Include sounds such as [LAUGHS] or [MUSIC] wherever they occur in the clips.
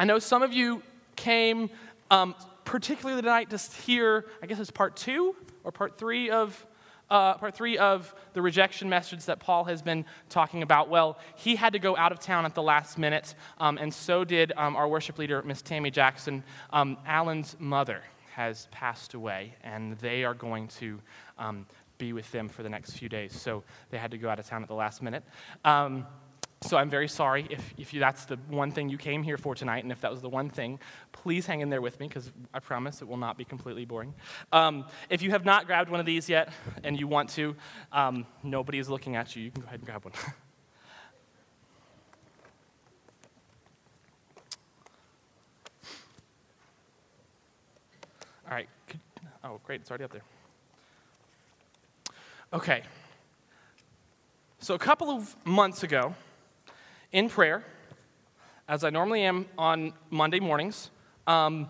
I know some of you came um, particularly tonight to hear, I guess it's part two or part three of uh, part three of the rejection message that Paul has been talking about. Well, he had to go out of town at the last minute, um, and so did um, our worship leader, Miss Tammy Jackson. Um, Alan's mother has passed away, and they are going to um, be with them for the next few days. So they had to go out of town at the last minute. So I'm very sorry if, if you, that's the one thing you came here for tonight, and if that was the one thing, please hang in there with me because I promise it will not be completely boring. Um, if you have not grabbed one of these yet and you want to, um, nobody is looking at you. You can go ahead and grab one. [LAUGHS] All right. Oh, great. It's already up there. Okay. So a couple of months ago, in prayer, as I normally am on Monday mornings. Um,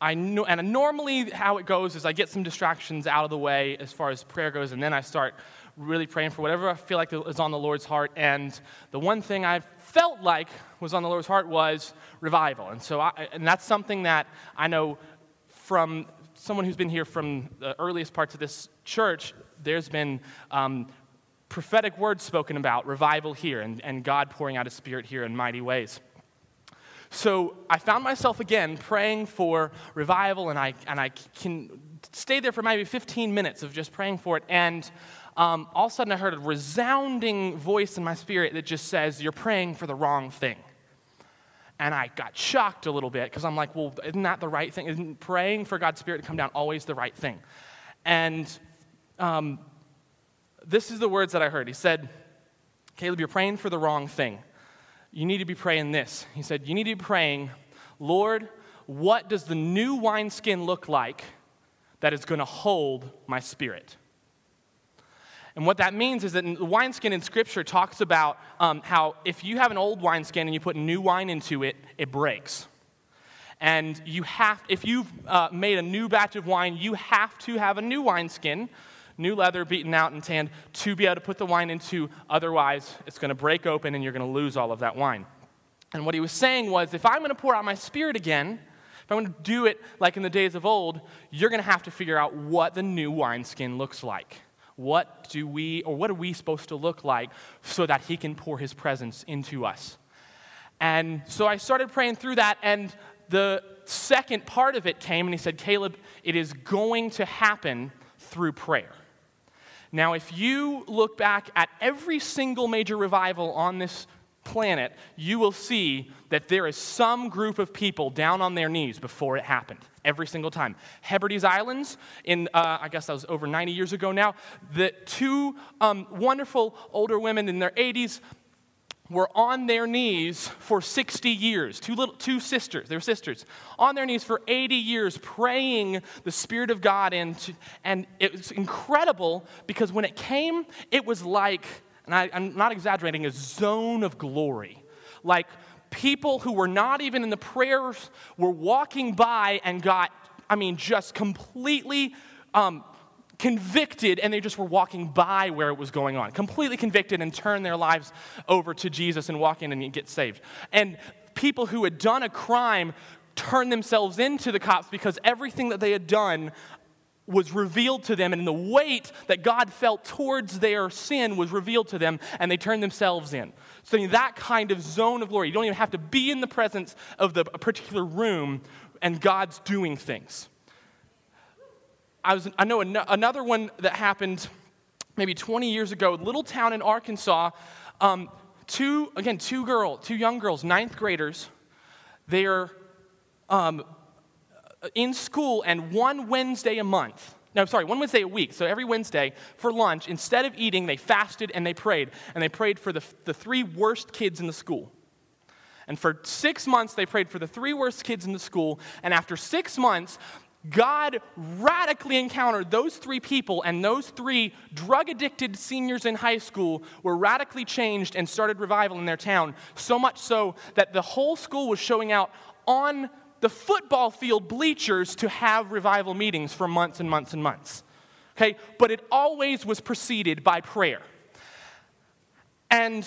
I know, and normally how it goes is I get some distractions out of the way as far as prayer goes, and then I start really praying for whatever I feel like is on the Lord's heart. And the one thing I felt like was on the Lord's heart was revival. And so, I, and that's something that I know from someone who's been here from the earliest parts of this church. There's been um, prophetic words spoken about revival here and, and God pouring out his spirit here in mighty ways. So I found myself again praying for revival, and I, and I can stay there for maybe 15 minutes of just praying for it. And um, all of a sudden, I heard a resounding voice in my spirit that just says, You're praying for the wrong thing. And I got shocked a little bit because I'm like, Well, isn't that the right thing? Isn't praying for God's Spirit to come down always the right thing? And um, this is the words that I heard. He said, Caleb, you're praying for the wrong thing. You need to be praying this. He said, You need to be praying, Lord, what does the new wineskin look like that is going to hold my spirit? And what that means is that the wineskin in Scripture talks about um, how if you have an old wineskin and you put new wine into it, it breaks. And you have, if you've uh, made a new batch of wine, you have to have a new wineskin new leather beaten out and tanned to be able to put the wine into. Otherwise, it's going to break open and you're going to lose all of that wine. And what he was saying was if I'm going to pour out my spirit again, if I'm going to do it like in the days of old, you're going to have to figure out what the new wineskin looks like. What do we, or what are we supposed to look like so that he can pour his presence into us? And so I started praying through that, and the second part of it came, and he said, Caleb, it is going to happen through prayer. Now, if you look back at every single major revival on this planet, you will see that there is some group of people down on their knees before it happened. Every single time. Hebrides Islands, in uh, I guess that was over 90 years ago now, the two um, wonderful older women in their 80s were on their knees for 60 years. Two, little, two sisters, they were sisters, on their knees for 80 years praying the Spirit of God into, and it was incredible because when it came, it was like, and I, I'm not exaggerating, a zone of glory. Like people who were not even in the prayers were walking by and got, I mean, just completely um, convicted and they just were walking by where it was going on. Completely convicted and turned their lives over to Jesus and walk in and get saved. And people who had done a crime turned themselves into the cops because everything that they had done was revealed to them, and the weight that God felt towards their sin was revealed to them, and they turned themselves in. So, in that kind of zone of glory, you don't even have to be in the presence of the particular room, and God's doing things. I, was, I know an- another one that happened maybe 20 years ago, little town in Arkansas. Um, two, again, two girls, two young girls, ninth graders. They are um, in school, and one Wednesday a month, no, sorry, one Wednesday a week. So every Wednesday for lunch, instead of eating, they fasted and they prayed. And they prayed for the, the three worst kids in the school. And for six months, they prayed for the three worst kids in the school. And after six months, God radically encountered those three people, and those three drug addicted seniors in high school were radically changed and started revival in their town. So much so that the whole school was showing out on the football field bleachers to have revival meetings for months and months and months. Okay? But it always was preceded by prayer. And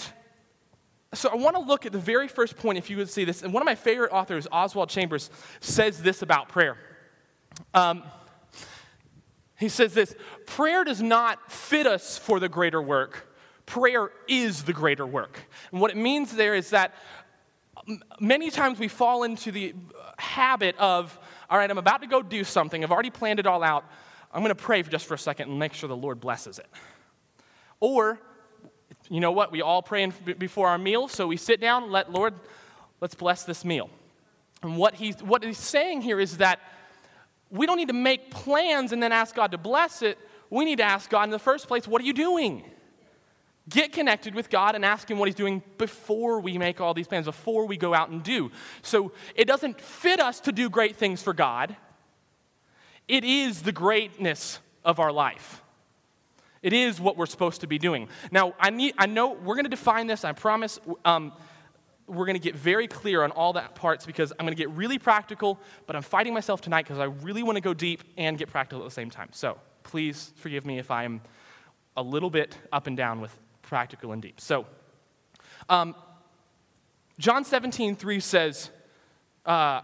so I want to look at the very first point, if you would see this. And one of my favorite authors, Oswald Chambers, says this about prayer. Um, he says this prayer does not fit us for the greater work. Prayer is the greater work. And what it means there is that many times we fall into the habit of, all right, I'm about to go do something. I've already planned it all out. I'm going to pray just for a second and make sure the Lord blesses it. Or you know what? We all pray before our meal, so we sit down, let Lord, let's bless this meal. And what he's, what he's saying here is that we don't need to make plans and then ask God to bless it. We need to ask God in the first place, what are you doing? Get connected with God and ask Him what He's doing before we make all these plans, before we go out and do. So it doesn't fit us to do great things for God, it is the greatness of our life. It is what we're supposed to be doing. Now, I, need, I know we're going to define this, I promise. Um, we're going to get very clear on all that parts because I'm going to get really practical, but I'm fighting myself tonight because I really want to go deep and get practical at the same time. So please forgive me if I'm a little bit up and down with practical and deep. So, um, John 17, 3 says, uh,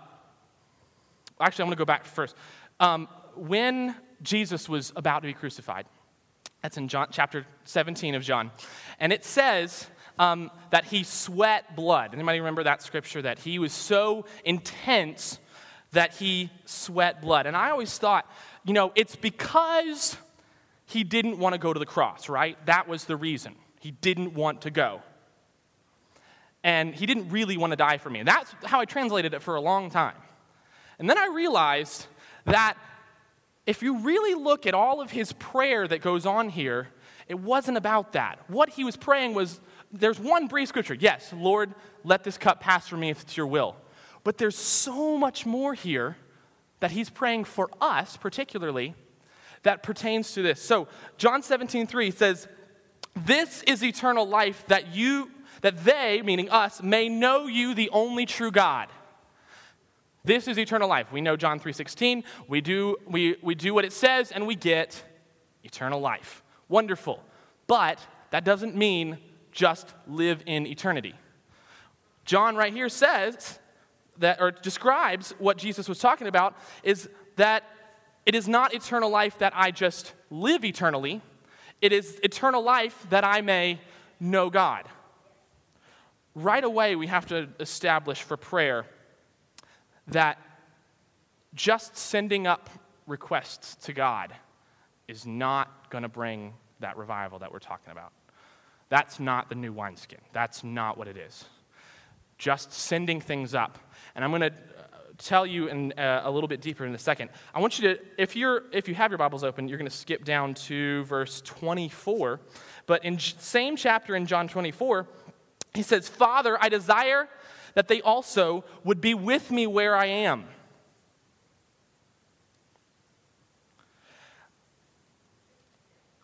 actually, I'm going to go back first. Um, when Jesus was about to be crucified, that's in John, chapter 17 of John. And it says um, that he sweat blood. Anybody remember that scripture? That he was so intense that he sweat blood. And I always thought, you know, it's because he didn't want to go to the cross, right? That was the reason. He didn't want to go. And he didn't really want to die for me. And that's how I translated it for a long time. And then I realized that if you really look at all of his prayer that goes on here, it wasn't about that. What he was praying was there's one brief scripture. Yes, Lord, let this cup pass from me if it's your will. But there's so much more here that he's praying for us, particularly, that pertains to this. So, John 17, 3 says, This is eternal life that you, that they, meaning us, may know you, the only true God this is eternal life. We know John 3:16. We do, we, we do what it says and we get eternal life. Wonderful. But that doesn't mean just live in eternity. John right here says that or describes what Jesus was talking about is that it is not eternal life that I just live eternally. It is eternal life that I may know God. Right away, we have to establish for prayer that just sending up requests to God is not going to bring that revival that we're talking about. That's not the new wineskin. That's not what it is. Just sending things up. And I'm going to uh, tell you in, uh, a little bit deeper in a second. I want you to, if, you're, if you have your Bibles open, you're going to skip down to verse 24. But in same chapter in John 24, he says, Father, I desire that they also would be with me where I am.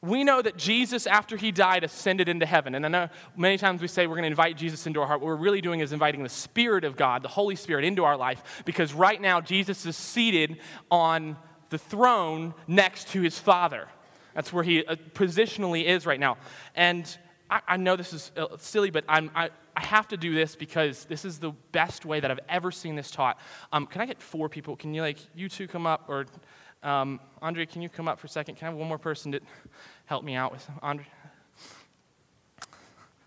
We know that Jesus, after he died, ascended into heaven. And I know many times we say we're going to invite Jesus into our heart. What we're really doing is inviting the Spirit of God, the Holy Spirit, into our life because right now Jesus is seated on the throne next to his Father. That's where he uh, positionally is right now. And I, I know this is uh, silly, but I'm, I, I have to do this because this is the best way that I've ever seen this taught. Um, can I get four people? Can you, like, you two come up? Or, um, Andre, can you come up for a second? Can I have one more person to help me out with Andre?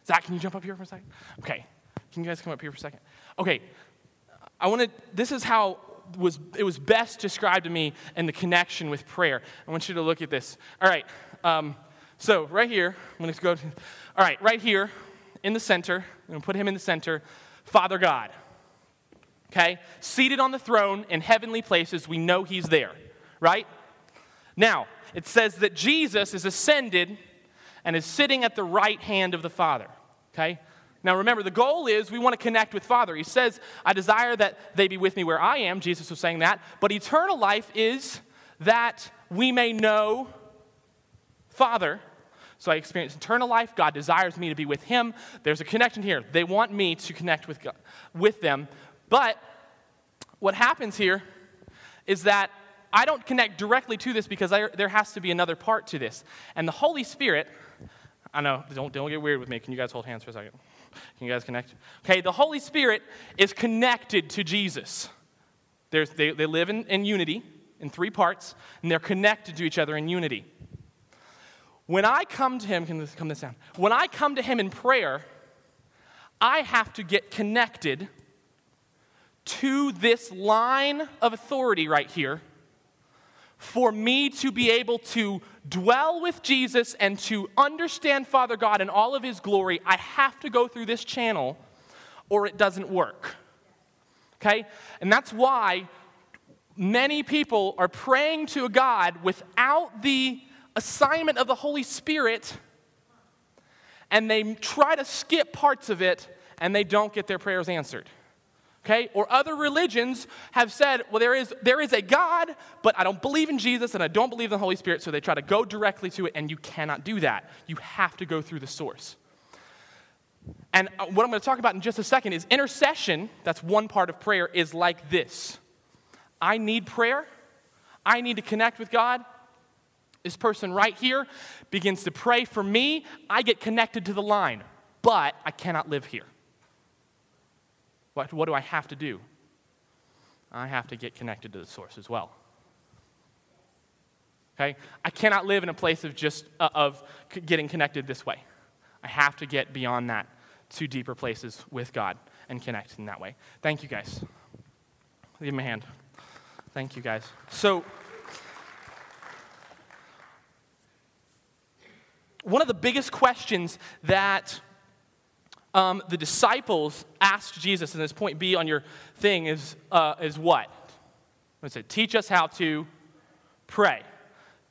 Zach, can you jump up here for a second? Okay. Can you guys come up here for a second? Okay. I want to, this is how was, it was best described to me in the connection with prayer. I want you to look at this. All right. Um, so, right here, I'm going to go, to, all right, right here, in the center. I'm going to put him in the center. Father God. Okay? Seated on the throne in heavenly places, we know he's there, right? Now, it says that Jesus is ascended and is sitting at the right hand of the Father. Okay? Now remember, the goal is we want to connect with Father. He says, I desire that they be with me where I am. Jesus was saying that. But eternal life is that we may know Father so I experience eternal life. God desires me to be with Him. There's a connection here. They want me to connect with, God, with them. But what happens here is that I don't connect directly to this because I, there has to be another part to this. And the Holy Spirit, I know, don't, don't get weird with me. Can you guys hold hands for a second? Can you guys connect? Okay, the Holy Spirit is connected to Jesus. There's, they, they live in, in unity in three parts, and they're connected to each other in unity. When I come to Him, can this come this down? When I come to Him in prayer, I have to get connected to this line of authority right here for me to be able to dwell with Jesus and to understand Father God in all of His glory, I have to go through this channel or it doesn't work. Okay? And that's why many people are praying to a God without the assignment of the Holy Spirit and they try to skip parts of it and they don't get their prayers answered okay? Or other religions have said, well, there is, there is a God, but I don't believe in Jesus and I don't believe in the Holy Spirit, so they try to go directly to it, and you cannot do that. You have to go through the source. And uh, what I'm going to talk about in just a second is intercession, that's one part of prayer, is like this I need prayer, I need to connect with God. This person right here begins to pray for me. I get connected to the line, but I cannot live here. What, what do I have to do? I have to get connected to the source as well. Okay? I cannot live in a place of just uh, of getting connected this way. I have to get beyond that to deeper places with God and connect in that way. Thank you guys. Give me a hand. Thank you guys. So one of the biggest questions that um, the disciples asked Jesus, and this point B on your thing is, uh, is what? Let's say, teach us how to pray.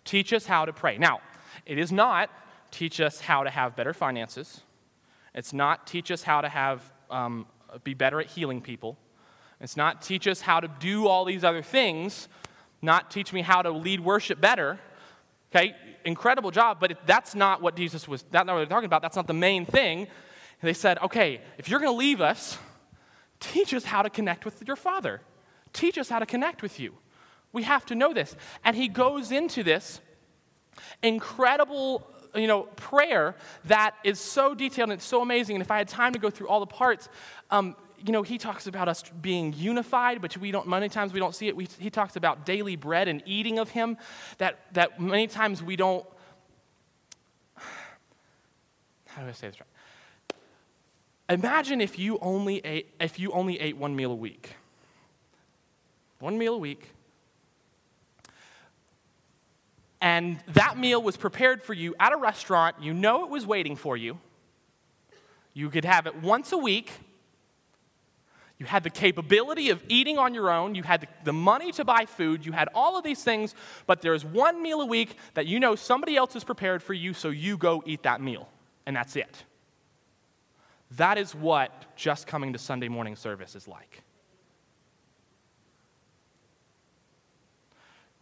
Teach us how to pray. Now, it is not teach us how to have better finances. It's not teach us how to have um, be better at healing people. It's not teach us how to do all these other things. Not teach me how to lead worship better. Okay, incredible job, but it, that's not what Jesus was. That's not what they're talking about. That's not the main thing. And they said, okay, if you're going to leave us, teach us how to connect with your Father. Teach us how to connect with you. We have to know this. And he goes into this incredible you know, prayer that is so detailed and it's so amazing. And if I had time to go through all the parts, um, you know, he talks about us being unified, but we don't, many times we don't see it. We, he talks about daily bread and eating of him, that, that many times we don't, [SIGHS] how do I say this right? Imagine if you only ate, if you only ate one meal a week. One meal a week. And that meal was prepared for you at a restaurant. You know it was waiting for you. You could have it once a week. You had the capability of eating on your own. You had the, money to buy food. You had all of these things, but there's one meal a week that you know somebody else has prepared for you, so you go eat that meal. And that's it. That is what just coming to Sunday morning service is like.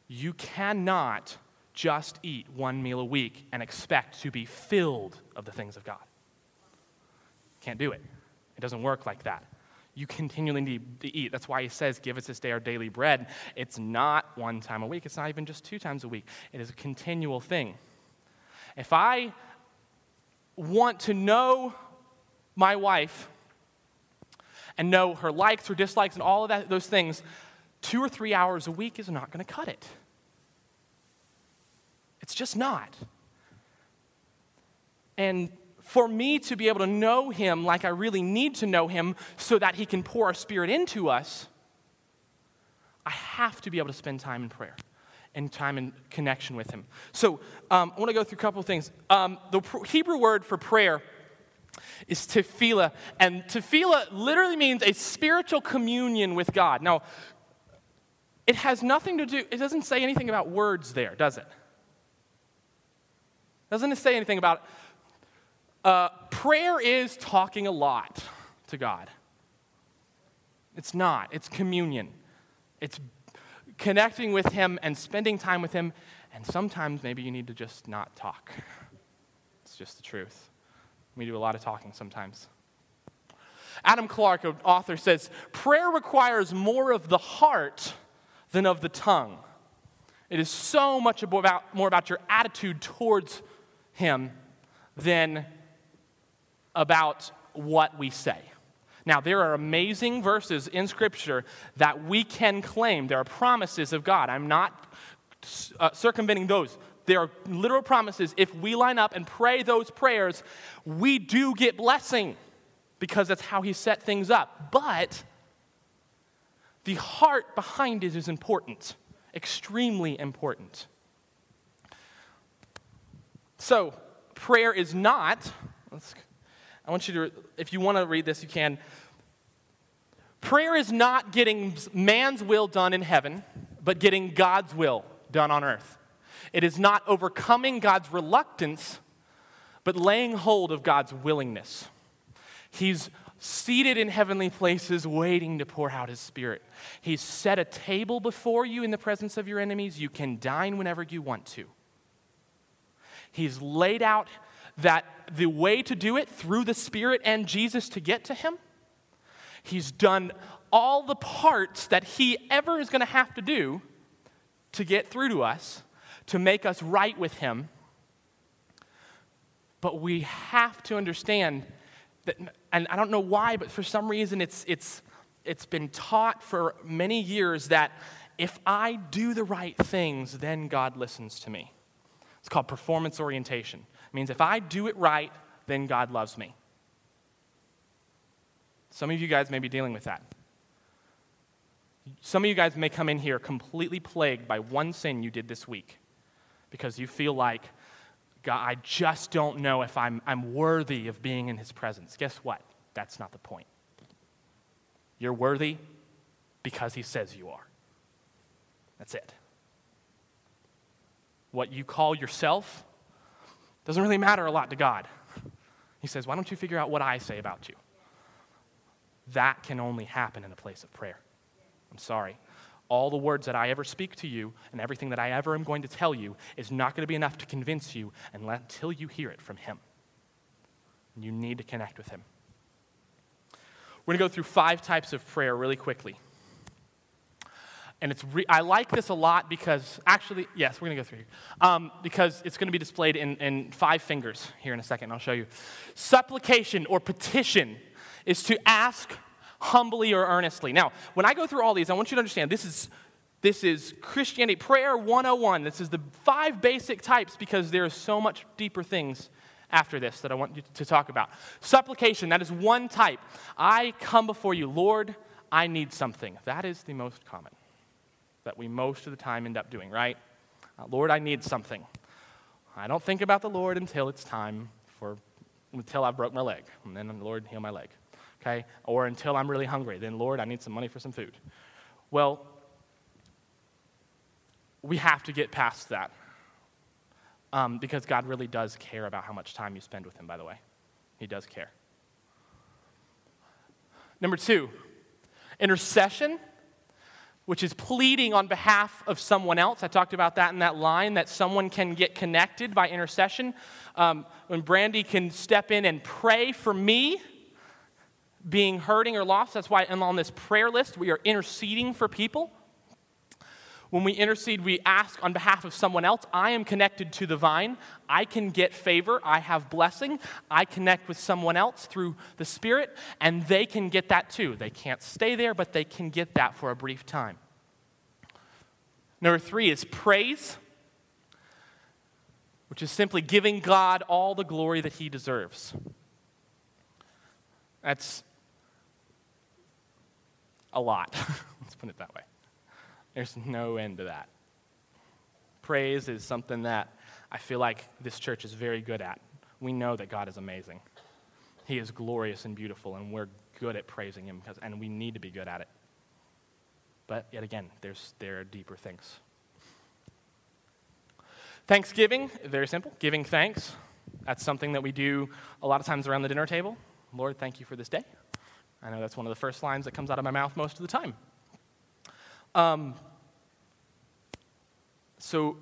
You cannot just eat one meal a week and expect to be filled of the things of God. Can't do it. It doesn't work like that. You continually need to eat. That's why he says, Give us this day our daily bread. It's not one time a week, it's not even just two times a week. It is a continual thing. If I want to know my wife and know her likes, her dislikes, and all of that, those things, two or three hours a week is not going to cut it. It's just not. And for me to be able to know him like I really need to know him so that he can pour a spirit into us, I have to be able to spend time in prayer and time in connection with him. So um, I want to go through a couple of things. Um, the Hebrew word for prayer is tefillah. And tefillah literally means a spiritual communion with God. Now, it has nothing to do, it doesn't say anything about words there, does it? Doesn't it say anything about uh, prayer is talking a lot to God? It's not. It's communion. It's connecting with Him and spending time with Him. And sometimes maybe you need to just not talk. It's just the truth. We do a lot of talking sometimes. Adam Clarke, an author, says prayer requires more of the heart than of the tongue. It is so much about, more about your attitude towards Him than about what we say. Now, there are amazing verses in Scripture that we can claim. There are promises of God. I'm not uh, circumventing those. There are literal promises. If we line up and pray those prayers, we do get blessing because that's how He set things up. But the heart behind it is important, extremely important. So, prayer is not, I want you to, if you want to read this, you can. Prayer is not getting man's will done in heaven, but getting God's will done on earth. It is not overcoming God's reluctance, but laying hold of God's willingness. He's seated in heavenly places, waiting to pour out his spirit. He's set a table before you in the presence of your enemies. You can dine whenever you want to. He's laid out that the way to do it through the Spirit and Jesus to get to Him, He's done all the parts that He ever is going to have to do to get through to us, to make us right with Him. But we have to understand that, and I don't know why, but for some reason it's, it's, it's been taught for many years that if I do the right things, then God listens to me. It's called performance orientation. It means if I do it right, then God loves me. Some of you guys may be dealing with that. Some of you guys may come in here completely plagued by one sin you did this week because you feel like, God, I just don't know if I'm, I'm worthy of being in his presence. Guess what? That's not the point. You're worthy because he says you are. That's it what you call yourself doesn't really matter a lot to God. He says, Why don't you figure out what I say about you? That can only happen in a place of prayer. I'm sorry. All the words that I ever speak to you and everything that I ever am going to tell you is not going to be enough to convince you until you hear it from Him. You need to connect with Him. We're going to go through five types of prayer really quickly. And it's re- I like this a lot because, actually, yes, we're going to go through here. Um, because it's going to be displayed in, in five fingers here in a second. I'll show you. Supplication or petition is to ask humbly or earnestly. Now, when I go through all these, I want you to understand this is, this is Christianity, prayer 101. This is the five basic types because there are so much deeper things after this that I want you to talk about. Supplication, that is one type. I come before you, Lord, I need something. That is the most common that we most of the time end up doing, right? Uh, Lord, I need something. I don't think about the Lord until it's time for, until I've broke my leg. And then, the Lord, heal my leg. Okay? Or until I'm really hungry. Then, Lord, I need some money for some food. Well, we have to get past that. Um, because God really does care about how much time you spend with Him, by the way. He does care. Number two, intercession which is pleading on behalf of someone else. I talked about that in that line that someone can get connected by intercession. Um, when Brandy can step in and pray for me being hurting or lost, that's why on this prayer list. We are interceding for people. When we intercede, we ask on behalf of someone else. I am connected to the vine. I can get favor. I have blessing. I connect with someone else through the Spirit, and they can get that too. They can't stay there, but they can get that for a brief time. Number three is praise, which is simply giving God all the glory that He deserves. That's a lot. [LAUGHS] Let's put it that way. There's no end to that. Praise is something that I feel like this church is very good at. We know that God is amazing. He is glorious and beautiful, and we're good at praising Him, because, and we need to be good at it. But yet again, there's, there are deeper things. Thanksgiving, very simple, giving thanks. That's something that we do a lot of times around the dinner table. Lord, thank you for this day. I know that's one of the first lines that comes out of my mouth most of the time. Um, so,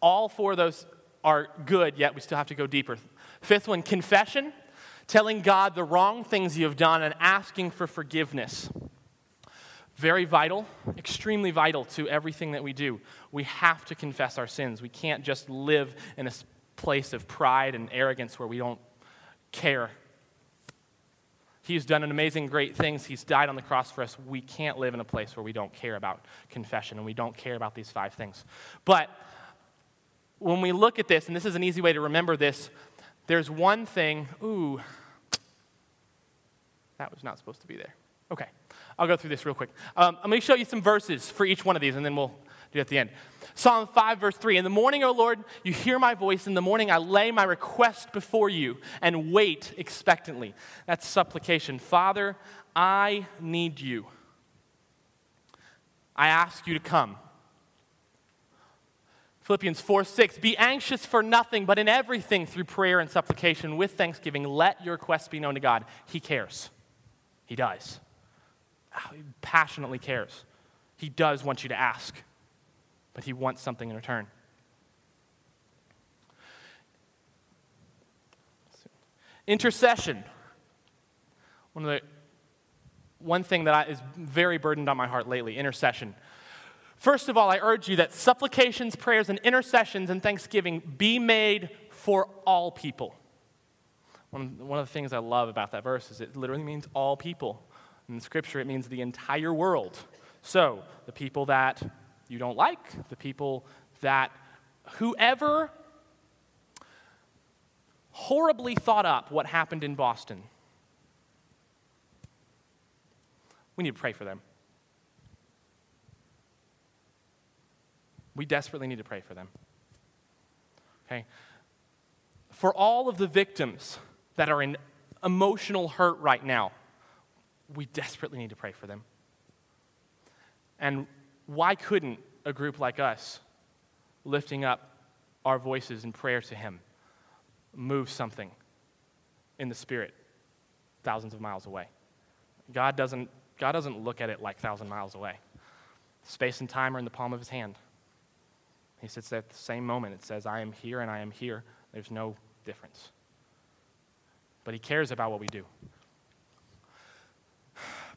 all four of those are good, yet we still have to go deeper. Fifth one, confession, telling God the wrong things you have done and asking for forgiveness. Very vital, extremely vital to everything that we do. We have to confess our sins. We can't just live in a place of pride and arrogance where we don't care He's done an amazing, great things. He's died on the cross for us. We can't live in a place where we don't care about confession and we don't care about these five things. But when we look at this, and this is an easy way to remember this, there's one thing, ooh, that was not supposed to be there. Okay, I'll go through this real quick. Um, I'm going to show you some verses for each one of these, and then we'll do at the end. Psalm 5, verse 3 In the morning, O Lord, you hear my voice. In the morning, I lay my request before you and wait expectantly. That's supplication. Father, I need you. I ask you to come. Philippians 4 6, be anxious for nothing, but in everything through prayer and supplication with thanksgiving, let your requests be known to God. He cares. He does. He passionately cares. He does want you to ask, but he wants something in return. Intercession. One of the one thing that I, is very burdened on my heart lately, intercession. First of all, I urge you that supplications, prayers, and intercessions and thanksgiving be made for all people. One, one of the things I love about that verse is it literally means all people. In Scripture, it means the entire world. So, the people that you don't like, the people that whoever horribly thought up what happened in Boston, we need to pray for them. We desperately need to pray for them. Okay? For all of the victims that are in emotional hurt right now, we desperately need to pray for them. And why couldn't a group like us, lifting up our voices in prayer to Him, move something in the Spirit thousands of miles away? God doesn't, God doesn't look at it like thousand miles away. Space and time are in the palm of His hand. He sits there at the same moment. It says, I am here and I am here. There's no difference. But He cares about what we do.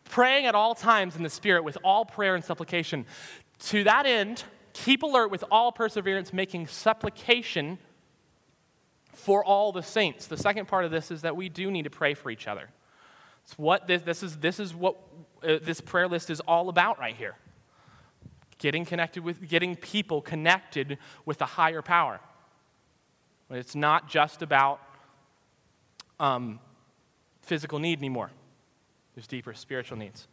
Praying at all times in the Spirit with all prayer and supplication. To that end, keep alert with all perseverance, making supplication for all the saints. The second part of this is that we do need to pray for each other. It's what this, this is, this is what uh, this prayer list is all about right here getting connected with getting people connected with a higher power it's not just about um, physical need anymore there's deeper spiritual needs.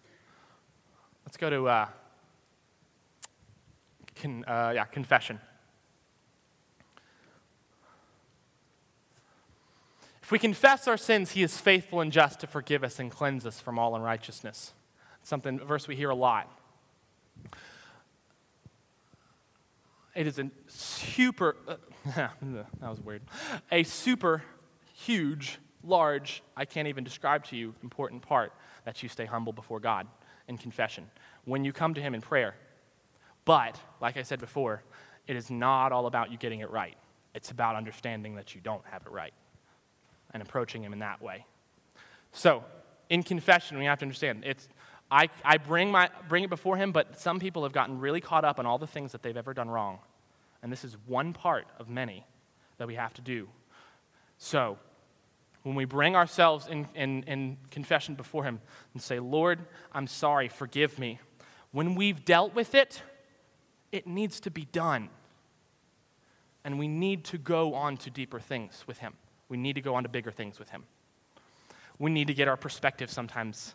Let's go to uh, con, uh, yeah, confession. If we confess our sins he is faithful and just to forgive us and cleanse us from all unrighteousness. Something a verse we hear a lot. It is a super, uh, [LAUGHS] that was weird, a super huge, large, I can't even describe to you, important part that you stay humble before God in confession when you come to Him in prayer. But, like I said before, it is not all about you getting it right. It's about understanding that you don't have it right and approaching Him in that way. So, in confession, we have to understand it's I, I bring, my, bring it before him, but some people have gotten really caught up on all the things that they've ever done wrong. And this is one part of many that we have to do. So, when we bring ourselves in, in, in confession before him and say, Lord, I'm sorry, forgive me, when we've dealt with it, it needs to be done. And we need to go on to deeper things with him. We need to go on to bigger things with him. We need to get our perspective sometimes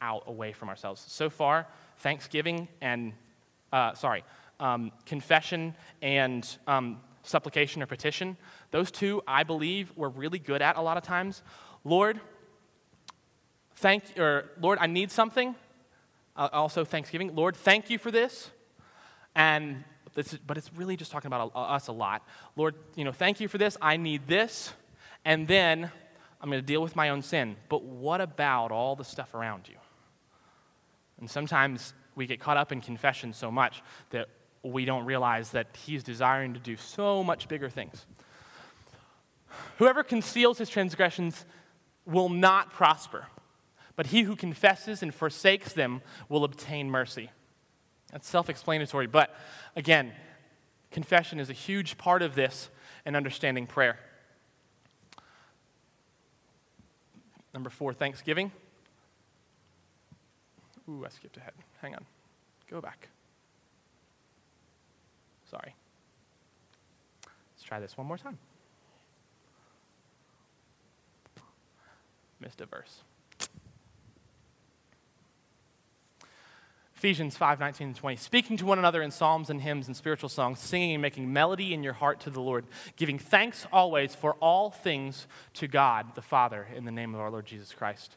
out away from ourselves. So far, Thanksgiving and, uh, sorry, um, confession and um, supplication or petition, those two, I believe, we're really good at a lot of times. Lord, thank, or Lord, I need something. Uh, also, Thanksgiving. Lord, thank you for this. And this is, but it's really just talking about us a lot. Lord, you know, thank you for this. I need this. And then I'm going to deal with my own sin. But what about all the stuff around you? And sometimes we get caught up in confession so much that we don't realize that He's desiring to do so much bigger things. Whoever conceals his transgressions will not prosper, but he who confesses and forsakes them will obtain mercy. That's self explanatory, but again, confession is a huge part of this and understanding prayer. Number four, thanksgiving. Ooh, I skipped ahead. Hang on. Go back. Sorry. Let's try this one more time. Missed a verse. Ephesians 5 19 and 20. Speaking to one another in psalms and hymns and spiritual songs, singing and making melody in your heart to the Lord, giving thanks always for all things to God the Father in the name of our Lord Jesus Christ.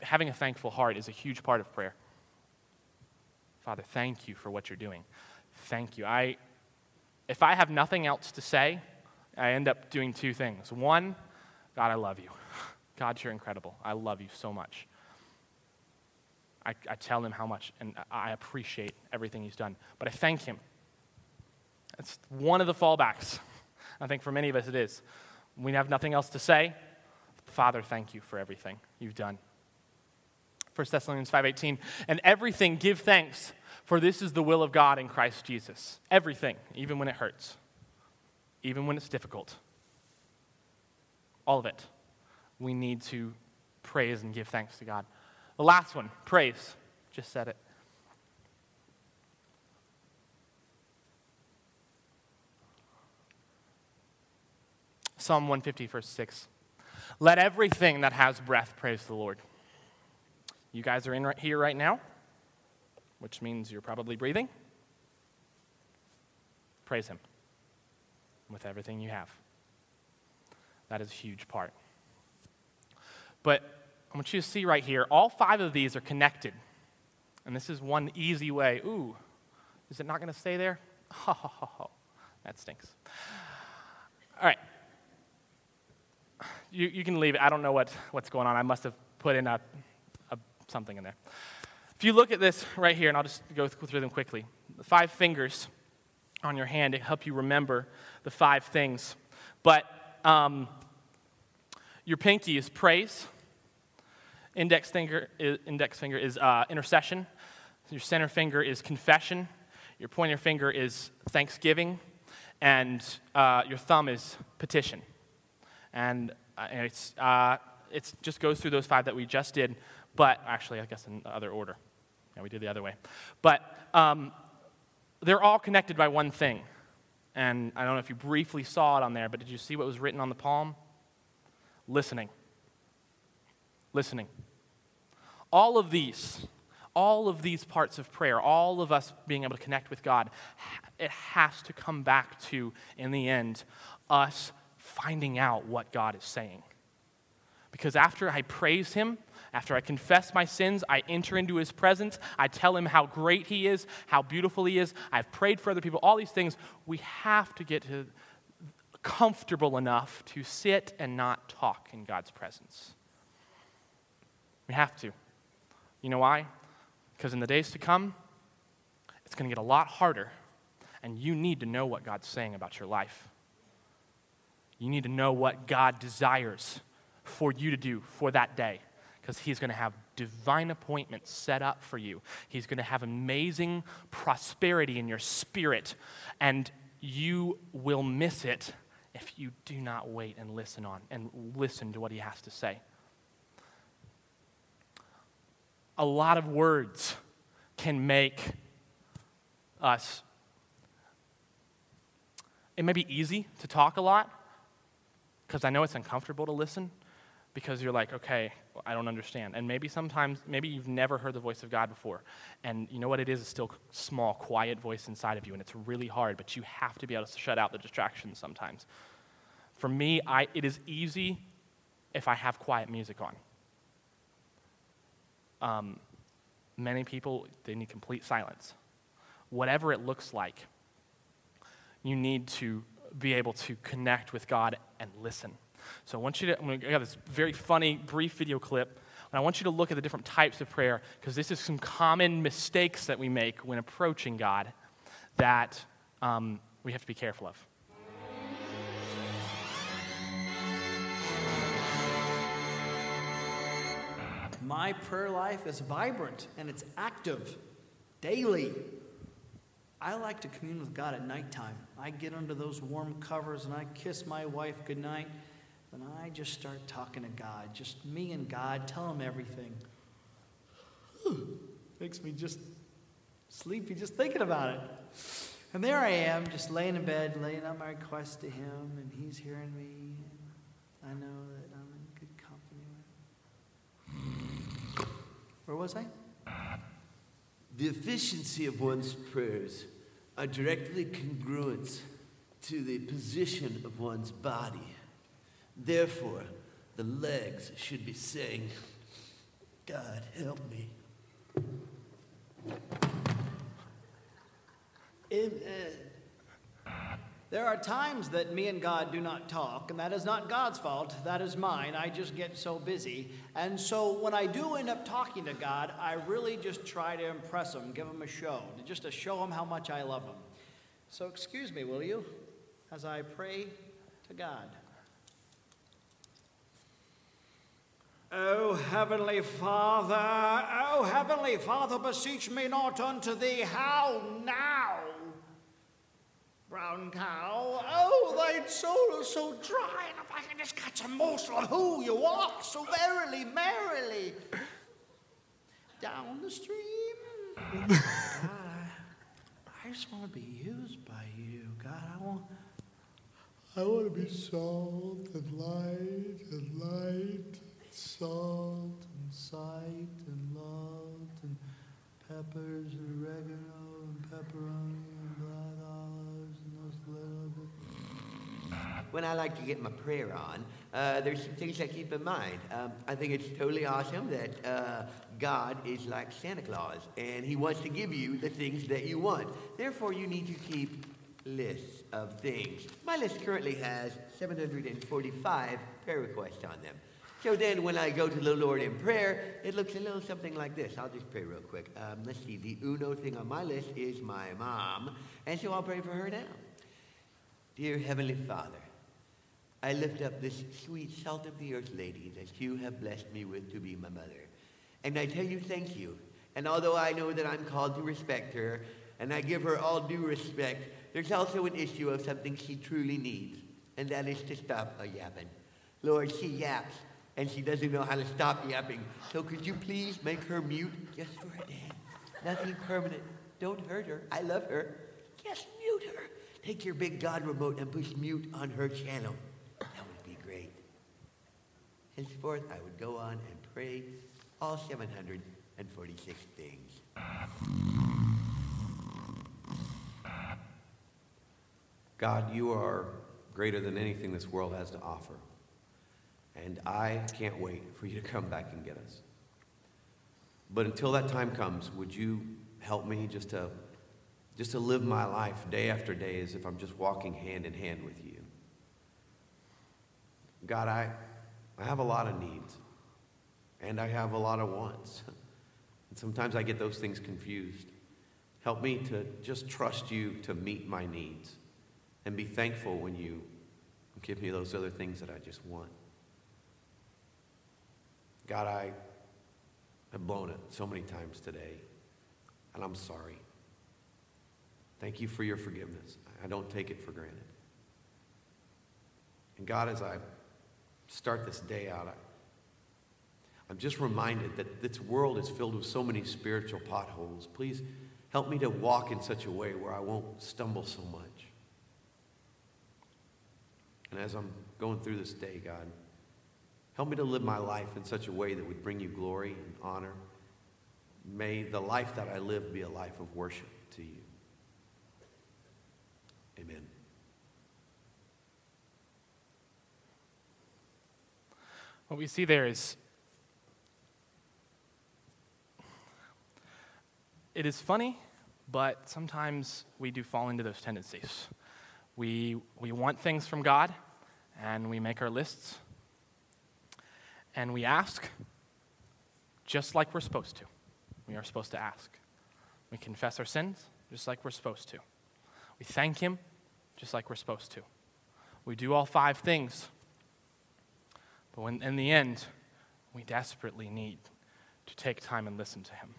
Having a thankful heart is a huge part of prayer. Father, thank you for what you're doing. Thank you. I, if I have nothing else to say, I end up doing two things. One, God, I love you. [LAUGHS] God, you're incredible. I love you so much. I, I tell him how much and I appreciate everything he's done. But I thank him. It's one of the fallbacks. [LAUGHS] I think for many of us it is. We have nothing else to say. Father, thank you for everything you've done. 1 Thessalonians 5:18, and everything give thanks, for this is the will of God in Christ Jesus. Everything, even when it hurts, even when it's difficult. All of it. We need to praise and give thanks to God. The last one, praise. Just said it. Psalm 150, verse 6. Let everything that has breath praise the Lord. You guys are in right here right now, which means you're probably breathing. Praise Him with everything you have. That is a huge part. But I want you to see right here, all five of these are connected. And this is one easy way. Ooh, is it not going to stay there? [LAUGHS] Oh, that stinks. All right. You, you can leave it. I don't know what, what's going on. I must have put in a, something in there. If you look at this right here, and I'll just go through them quickly the five fingers on your hand to help you remember the five things. But um, your pinky is praise. Index finger is, index finger is uh, intercession. Your center finger is confession. Your pointer finger is thanksgiving. And uh, your thumb is petition. And uh, it's, uh, it just goes through those five that we just did, but actually, I guess in other order. Yeah, we did the other way. But um, they're all connected by one thing. And I don't know if you briefly saw it on there, but did you see what was written on the palm? Listening. Listening. All of these, all of these parts of prayer, all of us being able to connect with God, it has to come back to, in the end, us finding out what God is saying. Because after I praise Him, after I confess my sins, I enter into His presence. I tell Him how great He is, how beautiful He is. I've prayed for other people, all these things. We have to get to comfortable enough to sit and not talk in God's presence. We have to. You know why? Because in the days to come, it's going to get a lot harder, and you need to know what God's saying about your life. You need to know what God desires for you to do for that day, because He's going to have divine appointments set up for you. He's going to have amazing prosperity in your spirit, and you will miss it if you do not wait and listen on and listen to what He has to say. a lot of words can make us. It may be easy to talk a lot because I know it's uncomfortable to listen because you're like, okay, I don't understand. And maybe sometimes, maybe you've never heard the voice of God before. And you know what it is? It's still small, quiet voice inside of you, and it's really hard, but you have to be able to shut out the distractions sometimes. For me, I, it is easy if I have quiet music on. Um, many people, they need complete silence. Whatever it looks like, you need to be able to connect with God and listen. So I want you to, I got this very funny, brief video clip. And I want you to look at the different types of prayer because this is some common mistakes that we make when approaching God that um, we have to be careful of. My prayer life is vibrant and it's active daily. I like to commune with God at nighttime. I get under those warm covers and I kiss my wife goodnight. And I just start talking to God, just me and God, tell him everything. [SIGHS] Makes me just sleepy just thinking about it. And there I am, just laying in bed, laying out my request to him, and he's hearing me. I know that I'm in good company. Where was I? The efficiency of one's prayers are directly congruent to the position of one's body. Therefore, the legs should be saying, God, help me. Amen. There are times that me and God do not talk, and that is not God's fault. That is mine. I just get so busy. And so when I do end up talking to God, I really just try to impress Him, give Him a show, just to show Him how much I love Him. So excuse me, will you, as I pray to God. O Heavenly Father, O Heavenly Father, beseech me not unto Thee. How now? Brown cow, oh, thy soul is so dry, and if I can just catch a morsel of who you walk so verily, merrily down the stream. God, [LAUGHS] I, I just want to be used by you. God, I want, I want to be salt and light and light, salt and sight and love and peppers and oregano and pepperoni and black olives and those little. When I like to get my prayer on, uh, there's some things I keep in mind. Um, I think it's totally awesome that uh, God is like Santa Claus and he wants to give you the things that you want. Therefore, you need to keep lists of things. My list currently has 745 prayer requests on them. So then, when I go to the Lord in prayer, it looks a little something like this. I'll just pray real quick. Um, let's see. The uno thing on my list is my mom, and so I'll pray for her now. Dear Heavenly Father, I lift up this sweet salt of the earth lady that you have blessed me with to be my mother. And I tell you thank you. And although I know that I'm called to respect her, and I give her all due respect, there's also an issue of something she truly needs, and that is to stop a yapping. Lord, she yaps, and she doesn't know how to stop yapping. So could you please make her mute just for a day? Nothing permanent. Don't hurt her. I love her. Just mute her. Take your big God remote and push mute on her channel. That would be great. Henceforth, I would go on and pray all 746 things. God, you are greater than anything this world has to offer. And I can't wait for you to come back and get us. But until that time comes, would you help me just to, just to live my life day after day as if I'm just walking hand in hand with you? God, I, I have a lot of needs, and I have a lot of wants. [LAUGHS] And sometimes I get those things confused. Help me to just trust you to meet my needs and be thankful when you give me those other things that I just want. God, I have blown it so many times today, and I'm sorry. Thank you for your forgiveness. I don't take it for granted. And God, as I start this day out, I, I'm just reminded that this world is filled with so many spiritual potholes. Please help me to walk in such a way where I won't stumble so much. And as I'm going through this day, God, help me to live my life in such a way that would bring you glory and honor. May the life that I live be a life of worship to you. Amen. What we see there is it is funny, but sometimes we do fall into those tendencies. We, we want things from God, and we make our lists, and we ask just like we're supposed to. We are supposed to ask. We confess our sins just like we're supposed to. We thank Him just like we're supposed to. We do all five things. But when, in the end, we desperately need to take time and listen to Him.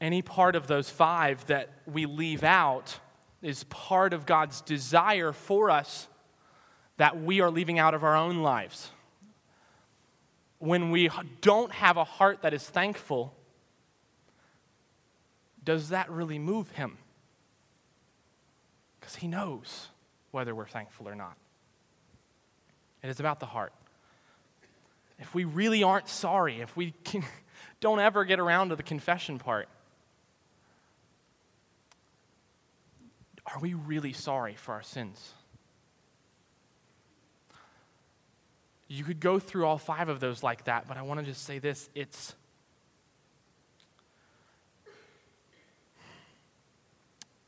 Any part of those five that we leave out is part of God's desire for us that we are leaving out of our own lives. When we don't have a heart that is thankful, does that really move him? Because he knows whether we're thankful or not. It is about the heart. If we really aren't sorry, if we can, [LAUGHS] don't ever get around to the confession part, are we really sorry for our sins? You could go through all five of those like that, but I want to just say this it's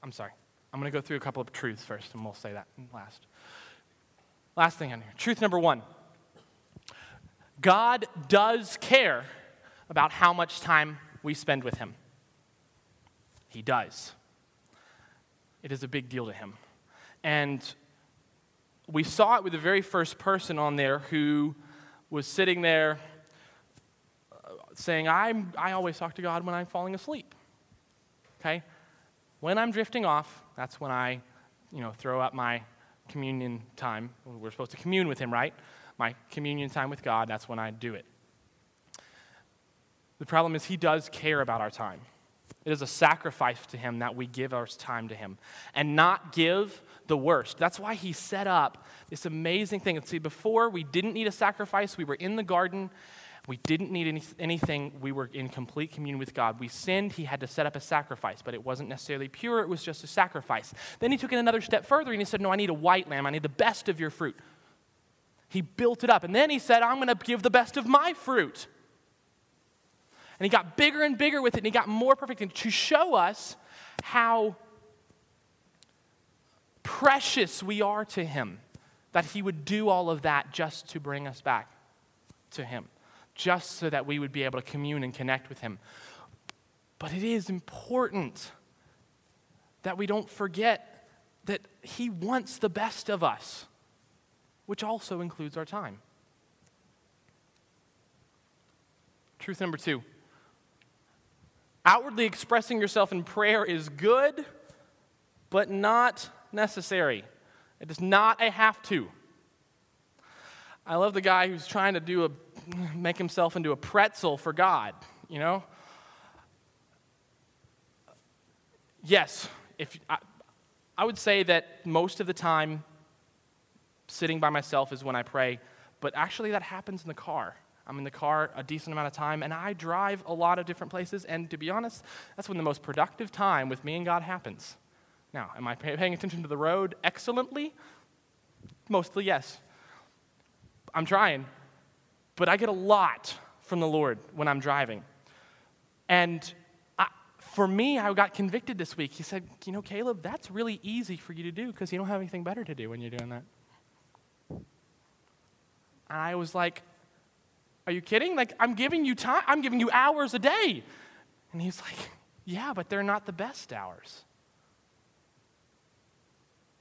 I'm sorry. I'm going to go through a couple of truths first, and we'll say that last. Last thing on here. Truth number one God does care about how much time we spend with Him. He does. It is a big deal to Him. And we saw it with the very first person on there who was sitting there uh, saying, I'm, I always talk to God when I'm falling asleep. Okay? When I'm drifting off, that's when I, you know, throw up my communion time. We're supposed to commune with Him, right? My communion time with God, that's when I do it. The problem is, He does care about our time. It is a sacrifice to Him that we give our time to Him and not give the worst. That's why He set up this amazing thing. See, before we didn't need a sacrifice, we were in the garden we didn't need any, anything. We were in complete communion with God. We sinned. He had to set up a sacrifice, but it wasn't necessarily pure. It was just a sacrifice. Then he took it another step further and he said, No, I need a white lamb. I need the best of your fruit. He built it up. And then he said, I'm going to give the best of my fruit. And he got bigger and bigger with it and he got more perfect and to show us how precious we are to him that he would do all of that just to bring us back to him just so that we would be able to commune and connect with Him. But it is important that we don't forget that He wants the best of us, which also includes our time. Truth number two outwardly expressing yourself in prayer is good, but not necessary. It is not a have to. I love the guy who's trying to do a make himself into a pretzel for God, you know? Yes, if I, I would say that most of the time sitting by myself is when I pray, but actually that happens in the car. I'm in the car a decent amount of time, and I drive a lot of different places, and to be honest, that's when the most productive time with me and God happens. Now, am I paying attention to the road excellently? Mostly, yes. I'm trying, but I get a lot from the Lord when I'm driving. And I, for me, I got convicted this week. He said, You know, Caleb, that's really easy for you to do because you don't have anything better to do when you're doing that. And I was like, Are you kidding? Like, I'm giving you time, I'm giving you hours a day. And he's like, Yeah, but they're not the best hours.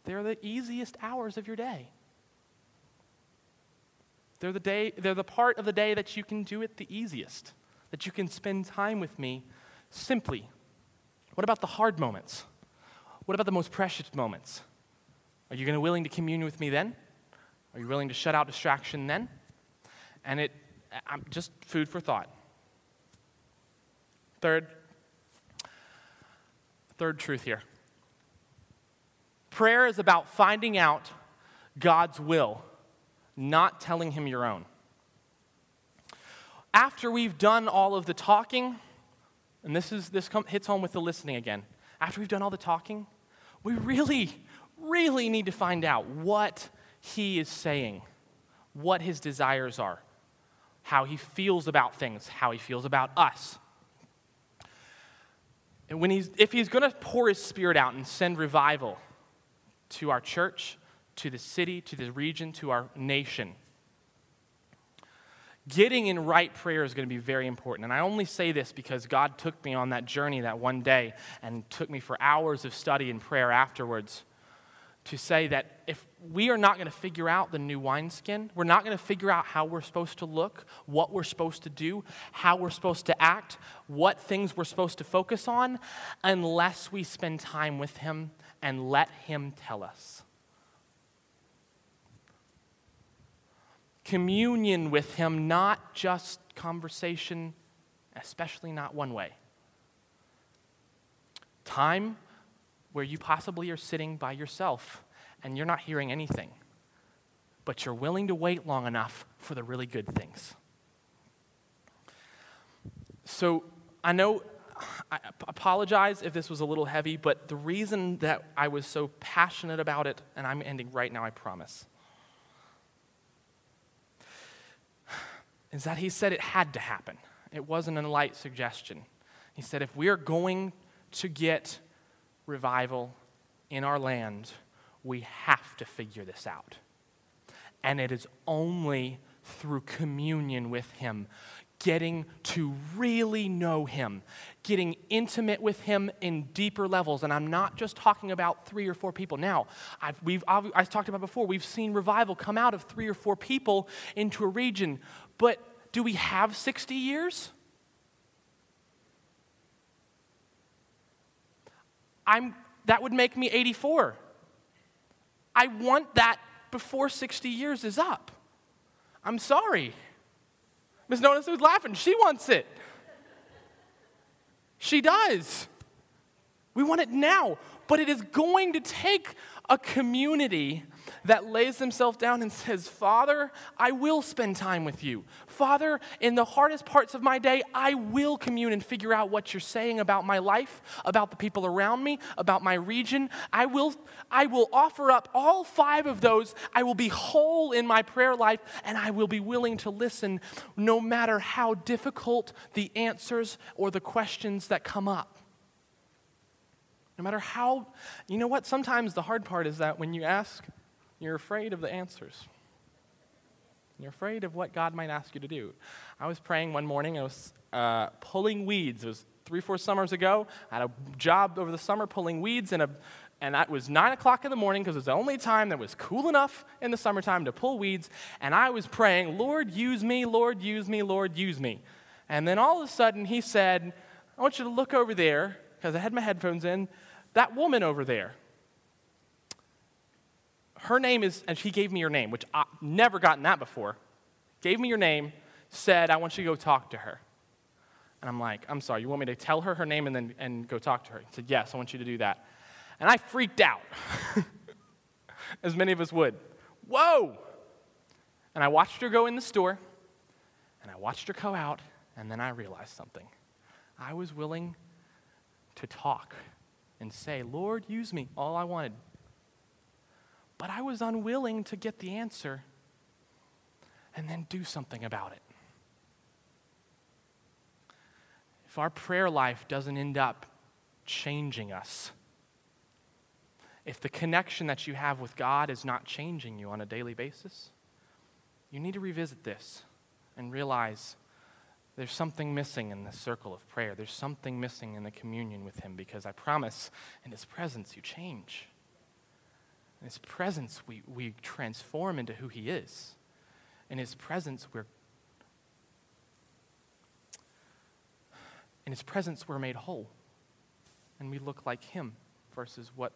They're the easiest hours of your day. They're the, day, they're the part of the day that you can do it the easiest, that you can spend time with me simply. What about the hard moments? What about the most precious moments? Are you going to willing to commune with me then? Are you willing to shut out distraction then? And it, I'm just food for thought. Third, third truth here. Prayer is about finding out God's will not telling him your own. After we've done all of the talking, and this, is, this hits home with the listening again. After we've done all the talking, we really, really need to find out what he is saying, what his desires are, how he feels about things, how he feels about us. And when he's, if he's going to pour his spirit out and send revival to our church, to the city, to the region, to our nation. Getting in right prayer is going to be very important. And I only say this because God took me on that journey that one day and took me for hours of study and prayer afterwards to say that if we are not going to figure out the new wineskin, we're not going to figure out how we're supposed to look, what we're supposed to do, how we're supposed to act, what things we're supposed to focus on, unless we spend time with Him and let Him tell us. Communion with Him, not just conversation, especially not one way. Time where you possibly are sitting by yourself and you're not hearing anything, but you're willing to wait long enough for the really good things. So I know, I apologize if this was a little heavy, but the reason that I was so passionate about it, and I'm ending right now, I promise, is that he said it had to happen. It wasn't a light suggestion. He said, if we are going to get revival in our land, we have to figure this out. And it is only through communion with Him, getting to really know Him, getting intimate with Him in deeper levels. And I'm not just talking about three or four people. Now, I've, we've, I've talked about before, we've seen revival come out of three or four people into a region. But do we have 60 years? I'm, that would make me 84. I want that before 60 years is up. I'm sorry. Miss Notice who's laughing. She wants it. She does. We want it now. But it is going to take a community that lays themselves down and says, Father, I will spend time with you. Father, in the hardest parts of my day, I will commune and figure out what you're saying about my life, about the people around me, about my region. I will, I will offer up all five of those. I will be whole in my prayer life, and I will be willing to listen no matter how difficult the answers or the questions that come up. No matter how, you know what? Sometimes the hard part is that when you ask, you're afraid of the answers. You're afraid of what God might ask you to do. I was praying one morning, I was uh, pulling weeds. It was three, four summers ago. I had a job over the summer pulling weeds, and, a, and it was 9 o'clock in the morning because it was the only time that was cool enough in the summertime to pull weeds. And I was praying, Lord, use me, Lord, use me, Lord, use me. And then all of a sudden, he said, I want you to look over there, because I had my headphones in, that woman over there her name is, and she gave me her name, which I've never gotten that before. Gave me your name, said, I want you to go talk to her. And I'm like, I'm sorry, you want me to tell her her name and then and go talk to her? He said, Yes, I want you to do that. And I freaked out, [LAUGHS] as many of us would. Whoa! And I watched her go in the store, and I watched her go out, and then I realized something. I was willing to talk and say, Lord, use me. All I wanted but I was unwilling to get the answer and then do something about it. If our prayer life doesn't end up changing us, if the connection that you have with God is not changing you on a daily basis, you need to revisit this and realize there's something missing in the circle of prayer. There's something missing in the communion with Him because I promise in His presence you change. In His presence, we, we transform into who He is. In His presence, we're in His presence, we're made whole. And we look like Him versus what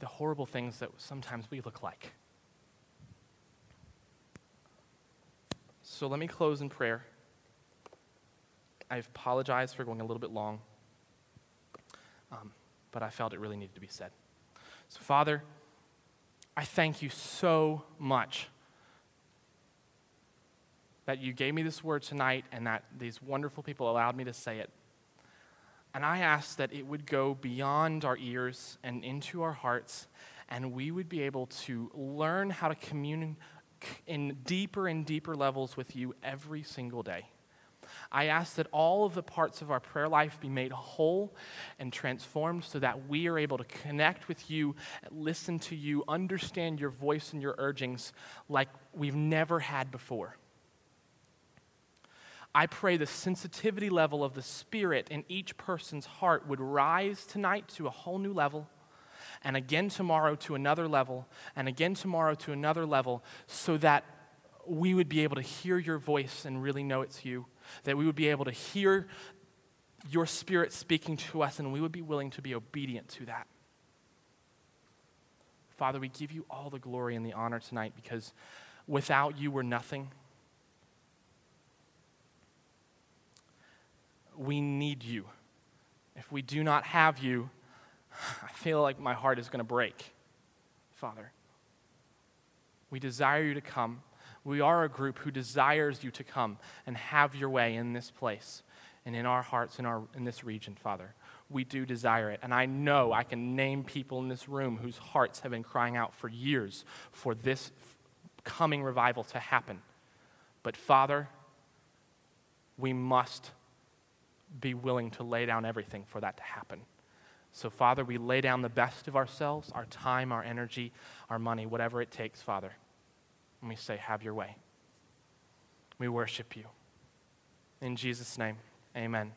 the horrible things that sometimes we look like. So let me close in prayer. I apologize for going a little bit long, um, but I felt it really needed to be said. So, Father, I thank you so much that you gave me this word tonight and that these wonderful people allowed me to say it. And I ask that it would go beyond our ears and into our hearts, and we would be able to learn how to commune in deeper and deeper levels with you every single day. I ask that all of the parts of our prayer life be made whole and transformed so that we are able to connect with you, listen to you, understand your voice and your urgings like we've never had before. I pray the sensitivity level of the Spirit in each person's heart would rise tonight to a whole new level, and again tomorrow to another level, and again tomorrow to another level, so that we would be able to hear your voice and really know it's you that we would be able to hear your spirit speaking to us and we would be willing to be obedient to that. Father, we give you all the glory and the honor tonight because without you, we're nothing. We need you. If we do not have you, [SIGHS] I feel like my heart is going to break, Father. We desire you to come. We are a group who desires you to come and have your way in this place and in our hearts in, our, in this region, Father. We do desire it. And I know I can name people in this room whose hearts have been crying out for years for this coming revival to happen. But, Father, we must be willing to lay down everything for that to happen. So, Father, we lay down the best of ourselves, our time, our energy, our money, whatever it takes, Father. And we say, Have your way. We worship you. In Jesus' name, amen.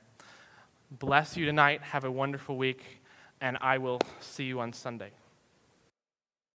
Bless you tonight. Have a wonderful week, and I will see you on Sunday.